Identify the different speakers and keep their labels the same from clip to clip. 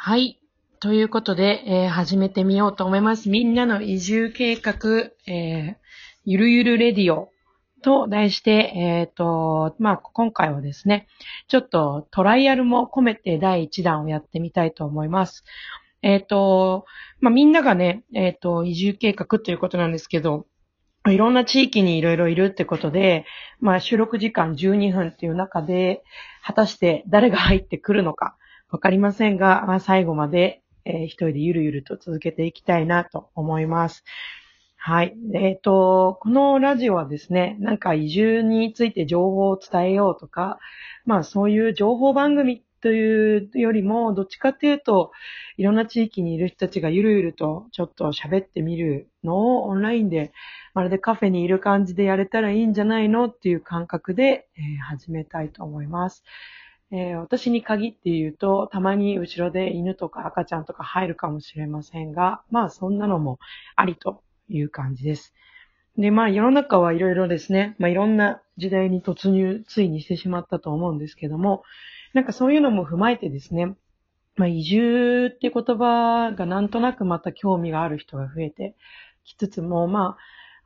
Speaker 1: はい。ということで、えー始めてみようと思います。みんなの移住計画、えーゆるゆるレディオと題して、えっ、と、まあ、今回はですね、ちょっとトライアルも込めて第1弾をやってみたいと思います。えっ、と、まあ、みんながね、えっ、と、移住計画ということなんですけど、いろんな地域にいろいろいるってことで、まあ、収録時間12分っていう中で、果たして誰が入ってくるのかわかりませんが、まあ、最後まで、えー一人でゆるゆると続けていきたいなと思います。はい。えっ、と、このラジオはですね、なんか移住について情報を伝えようとか、まあそういう情報番組というよりも、どっちかっていうと、いろんな地域にいる人たちがゆるゆるとちょっと喋ってみるのをオンラインで、まるでカフェにいる感じでやれたらいいんじゃないのっていう感覚で、えー始めたいと思います。えー私に限って言うと、たまに後ろで犬とか赤ちゃんとか入るかもしれませんが、まあそんなのもありという感じです。で、まあ世の中はいろいろですね、まあいろんな時代に突入ついにしてしまったと思うんですけども、なんかそういうのも踏まえてですね、まあ移住っていう言葉がなんとなくまた興味がある人が増えてきつつも、まあ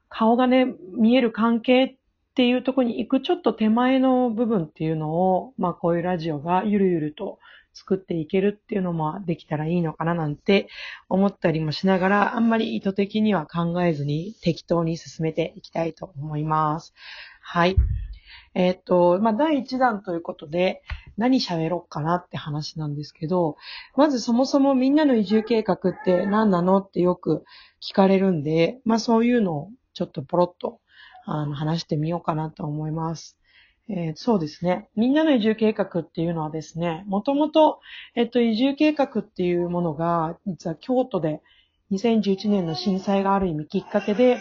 Speaker 1: 顔がね、見える関係っていうとこに行くちょっと手前の部分っていうのを、まあこういうラジオがゆるゆると作っていけるっていうのもできたらいいのかななんて思ったりもしながら、あんまり意図的には考えずに適当に進めていきたいと思います。はい。えーっと、まあ第1弾ということで、何喋ろうかなって話なんですけど、まずそもそもみんなの移住計画って何なのってよく聞かれるんで、まあそういうのをちょっとポロッとあの話してみようかなと思います。えーそうですね。みんなの移住計画っていうのはですね、もともと、えっと、移住計画っていうものが、実は京都で2011年の震災がある意味きっかけで、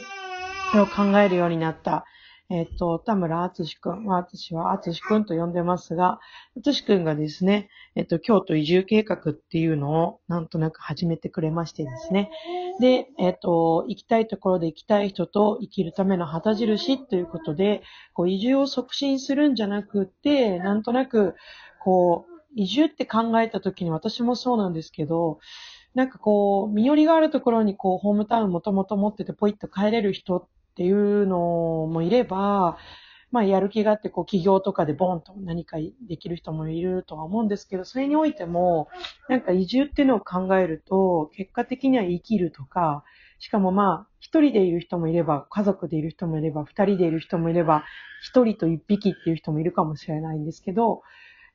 Speaker 1: を考えるようになった、えっと、田村敦くん、まあ、私は敦くんと呼んでますが、敦くんがですね、えっと、京都移住計画っていうのをなんとなく始めてくれましてですね。で、えっと、行きたいところで行きたい人と生きるための旗印ということで、こう移住を促進するんじゃなくて、なんとなく、こう、移住って考えた時に私もそうなんですけど、なんかこう、身寄りがあるところにこう、ホームタウンもともと持っててポイッと帰れる人ってっていうのもいれば、まあ、やる気があって、こう、企業とかでボンと何かできる人もいるとは思うんですけど、それにおいても、なんか移住っていうのを考えると、結果的には生きるとか、しかもまあ、一人でいる人もいれば、家族でいる人もいれば、二人でいる人もいれば、一人と一匹っていう人もいるかもしれないんですけど、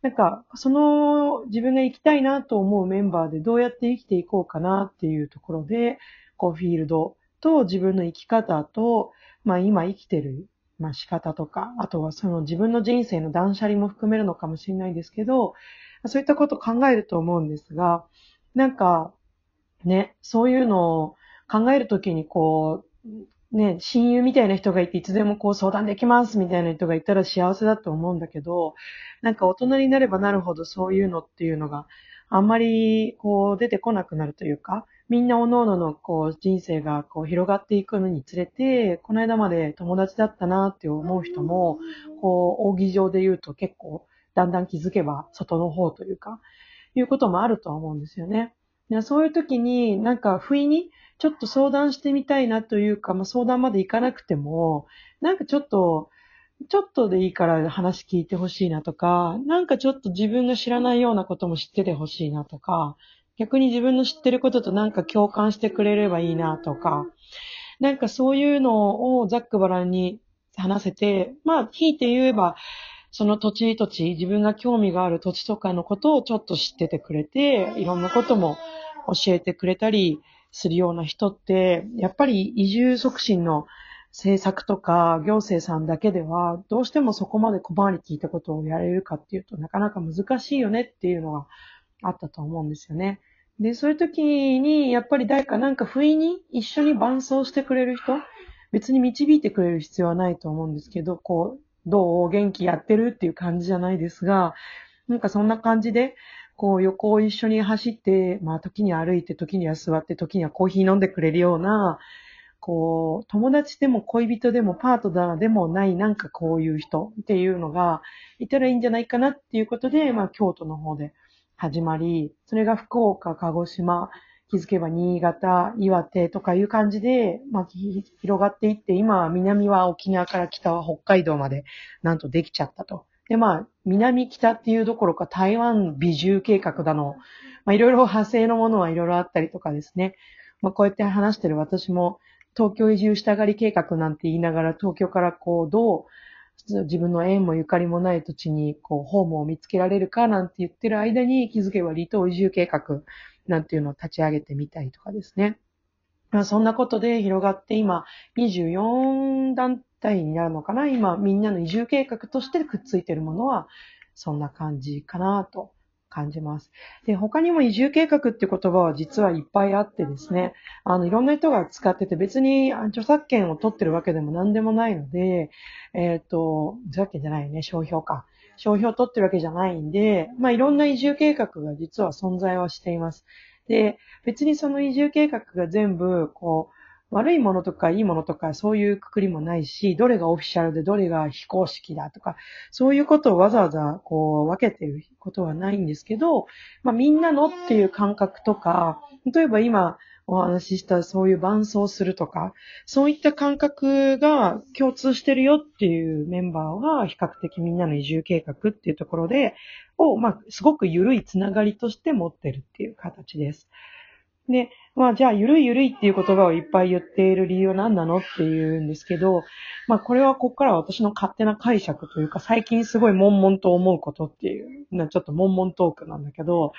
Speaker 1: なんか、その自分が生きたいなと思うメンバーでどうやって生きていこうかなっていうところで、こうフィールドと自分の生き方と、まあ今生きてる、まあ仕方とか、あとはその自分の人生の断捨離も含めるのかもしれないんですけど、そういったことを考えると思うんですが、なんか、ね、そういうのを考えるときにこう、ね、親友みたいな人がいていつでもこう相談できますみたいな人がいたら幸せだと思うんだけど、なんか大人になればなるほどそういうのっていうのがあんまりこう出てこなくなるというか、みんな各々のこう人生がこう広がっていくのにつれて、この間まで友達だったなって思う人も、こう、扇状で言うと結構だんだん気づけば外の方というか、いうこともあるとは思うんですよね。そういう時になんか不意にちょっと相談してみたいなというか、まあ、相談まで行かなくても、なんかちょっと、ちょっとでいいから話聞いてほしいなとか、なんかちょっと自分が知らないようなことも知っててほしいなとか、逆に自分の知ってることとなんか共感してくれればいいなとか、なんかそういうのをざっくばらんに話せて、まあ、引いて言えば、その土地土地、自分が興味がある土地とかのことをちょっと知っててくれて、いろんなことも教えてくれたりするような人って、やっぱり移住促進の政策とか行政さんだけでは、どうしてもそこまで小回り聞いたことをやれるかっていうとなかなか難しいよねっていうのがあったと思うんですよね。で、そういう時に、やっぱり誰かなんか不意に一緒に伴走してくれる人、別に導いてくれる必要はないと思うんですけど、こう、どう元気やってるっていう感じじゃないですが、なんかそんな感じで、こう横を一緒に走って、まあ時に歩いて、時には座って、時にはコーヒー飲んでくれるような、こう、友達でも恋人でもパートナーでもないなんかこういう人っていうのがいたらいいんじゃないかなっていうことで、まあ京都の方で始まり、それが福岡、鹿児島、気づけば新潟、岩手とかいう感じで、まあ、広がっていって、今南は沖縄から北は北海道までなんとできちゃったと。で、まあ、南北っていうどころか台湾美獣計画だの、まあ、いろいろ派生のものはいろいろあったりとかですね。まあ、こうやって話してる私も、東京移住したがり計画なんて言いながら、東京からこう、どう自分の縁もゆかりもない土地に、こう、ホームを見つけられるかなんて言ってる間に気づけば離島移住計画なんていうのを立ち上げてみたりとかですね。まあ、そんなことで広がって今、24団体になるのかな今、みんなの移住計画としてくっついてるものは、そんな感じかなと感じます。で、他にも移住計画って言葉は実はいっぱいあってですね、あの、いろんな人が使ってて別に著作権を取ってるわけでも何でもないので、えっ、ー、と、著作権じゃないね、商標か。商標を取ってるわけじゃないんで、まあ、いろんな移住計画が実は存在はしています。で、別にその移住計画が全部、こう、悪いものとかいいものとかそういうくくりもないし、どれがオフィシャルでどれが非公式だとか、そういうことをわざわざこう分けてることはないんですけど、まあみんなのっていう感覚とか、例えば今お話ししたそういう伴走するとか、そういった感覚が共通してるよっていうメンバーは比較的みんなの移住計画っていうところで、を、まあ、すごく緩いつながりとして持ってるっていう形です。で、まあじゃあ、ゆるいゆるいっていう言葉をいっぱい言っている理由は何なのっていうんですけど、まあこれはここから私の勝手な解釈というか、最近すごい悶々と思うことっていう、ちょっと悶々トークなんだけど、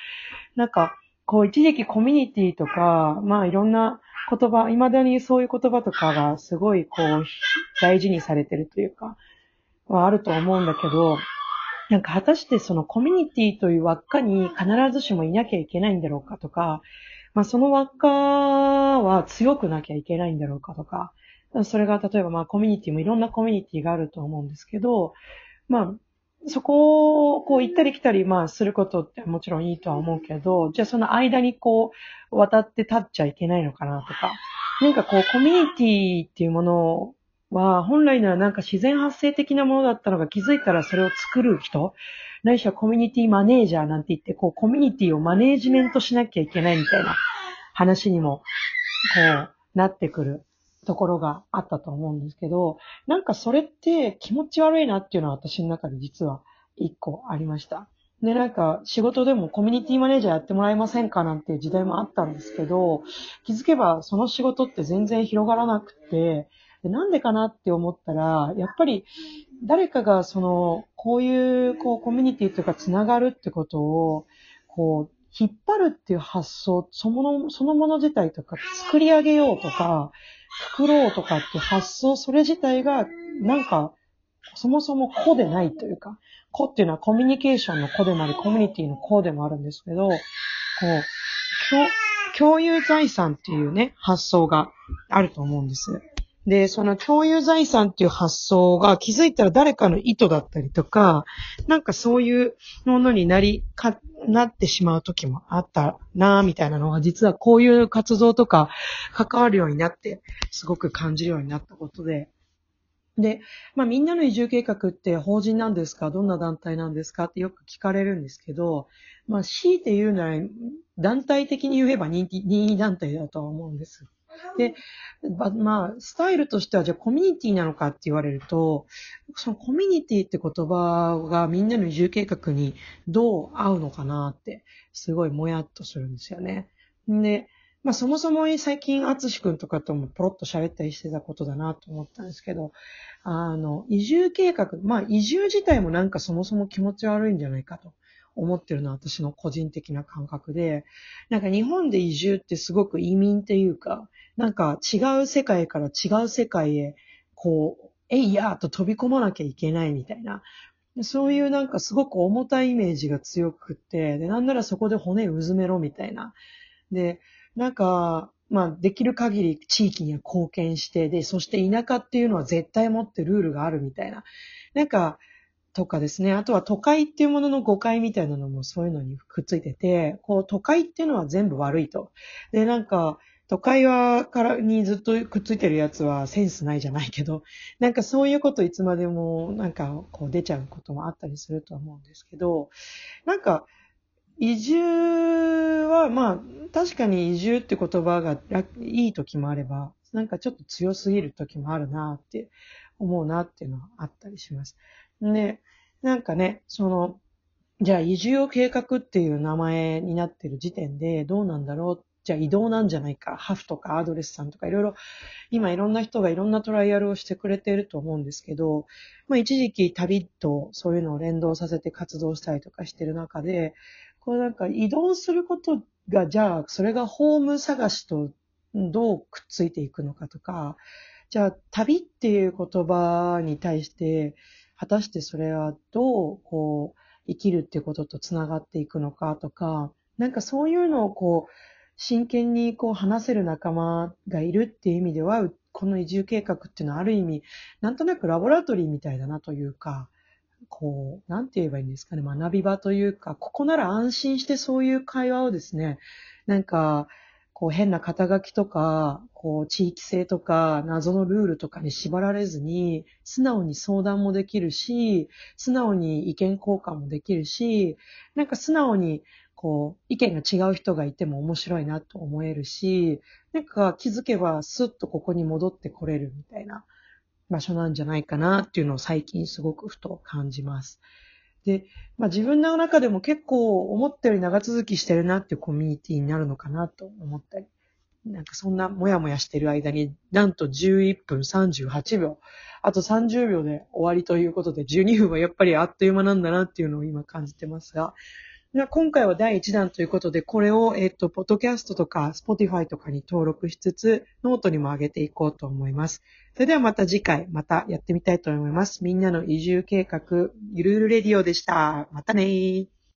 Speaker 1: なんか、こう一時期コミュニティとか、まあいろんな言葉、未だにそういう言葉とかがすごいこう大事にされてるというか、はあると思うんだけど、なんか果たしてそのコミュニティという輪っかに必ずしもいなきゃいけないんだろうかとか、まあその輪っかは強くなきゃいけないんだろうかとか、それが例えばまあコミュニティもいろんなコミュニティがあると思うんですけど、まあそこをこう行ったり来たりまあすることってもちろんいいとは思うけど、じゃあその間にこう渡って立っちゃいけないのかなとか、なんかこうコミュニティっていうものをは本来ならなんか自然発生的なものだったのが気づいたらそれを作る人、ないしはコミュニティマネージャーなんて言って、こう、コミュニティをマネージメントしなきゃいけないみたいな話にも、こう、なってくるところがあったと思うんですけど、なんかそれって気持ち悪いなっていうのは私の中で実は一個ありました。で、なんか仕事でもコミュニティマネージャーやってもらえませんかなんていう時代もあったんですけど、気づけばその仕事って全然広がらなくて、でなんでかなって思ったら、やっぱり誰かがその、こういう、こう、コミュニティというか、つながるってことを、こう、引っ張るっていう発想、そのそのもの自体とか、作り上げようとか、作ろうとかっていう発想、それ自体が、なんか、そもそも子でないというか、子っていうのはコミュニケーションの子でもあり、コミュニティの子でもあるんですけど、こう、共有財産っていうね、発想があると思うんです。で、その共有財産っていう発想が気づいたら誰かの意図だったりとか、なんかそういうものになり、か、なってしまう時もあったなぁ、みたいなのが実はこういう活動とか関わるようになって、すごく感じるようになったことで、で、まあみんなの移住計画って法人なんですか？どんな団体なんですか？ってよく聞かれるんですけど、まあ強いて言うなら団体的に言えば任意団体だとは思うんです。で、まあ、スタイルとしては、じゃあコミュニティなのかって言われると、そのコミュニティって言葉がみんなの移住計画にどう合うのかなって、すごいもやっとするんですよね。で、まあそもそも最近、あつしくんとかともポロッと喋ったりしてたことだなと思ったんですけど、あの、移住計画、まあ移住自体もなんかそもそも気持ち悪いんじゃないかと。思ってるのは私の個人的な感覚で、なんか日本で移住ってすごく移民っていうか、なんか違う世界から違う世界へ、こう、えいやーと飛び込まなきゃいけないみたいな、そういうなんかすごく重たいイメージが強くって、で、なんならそこで骨うずめろみたいな。で、なんか、まあ、できる限り地域には貢献して、で、そして田舎っていうのは絶対持ってルールがあるみたいな。なんか、とかですね。あとは都会っていうものの誤解みたいなのもそういうのにくっついてて、こう都会っていうのは全部悪いと。で、なんか、都会は、からにずっとくっついてるやつはセンスないじゃないけど、なんかそういうこといつまでもなんかこう出ちゃうこともあったりすると思うんですけど、なんか、移住は、まあ、確かに移住って言葉がいい時もあれば、なんかちょっと強すぎる時もあるなって思うなっていうのはあったりします。で、なんかね、その、じゃあ移住を計画っていう名前になってる時点でどうなんだろう？じゃあ移動なんじゃないか、ハフとかアドレスさんとかいろいろ、今いろんな人がいろんなトライアルをしてくれていると思うんですけど、まあ一時期旅とそういうのを連動させて活動したりとかしてる中で、こうなんか移動することが、じゃあそれがホーム探しとどうくっついていくのかとか、じゃあ旅っていう言葉に対して、果たしてそれはどうこう生きるってこととつながっていくのかとか、なんかそういうのをこう、真剣にこう話せる仲間がいるっていう意味では、この移住計画っていうのはある意味、なんとなくラボラトリーみたいだなというか、こう、なんて言えばいいんですかね、学び場というか、ここなら安心してそういう会話をですね、なんか、こう変な肩書きとか、こう地域性とか謎のルールとかに縛られずに、素直に相談もできるし、素直に意見交換もできるし、なんか素直にこう、意見が違う人がいても面白いなと思えるし、なんか気づけばスッとここに戻ってこれるみたいな場所なんじゃないかなっていうのを最近すごくふと感じます。で、まあ自分の中でも結構思ったより長続きしてるなっていうコミュニティになるのかなと思ったり、なんかそんなもやもやしてる間に、なんと11分38秒、あと30秒で終わりということで、12分はやっぱりあっという間なんだなっていうのを今感じてますがが、今回は第1弾ということで、これを、えっ、と、ポッドキャストとか、スポティファイとかに登録しつつ、ノートにも上げていこうと思います。それではまた次回、またやってみたいと思います。みんなの移住計画、ゆるゆるレディオでした。またねー。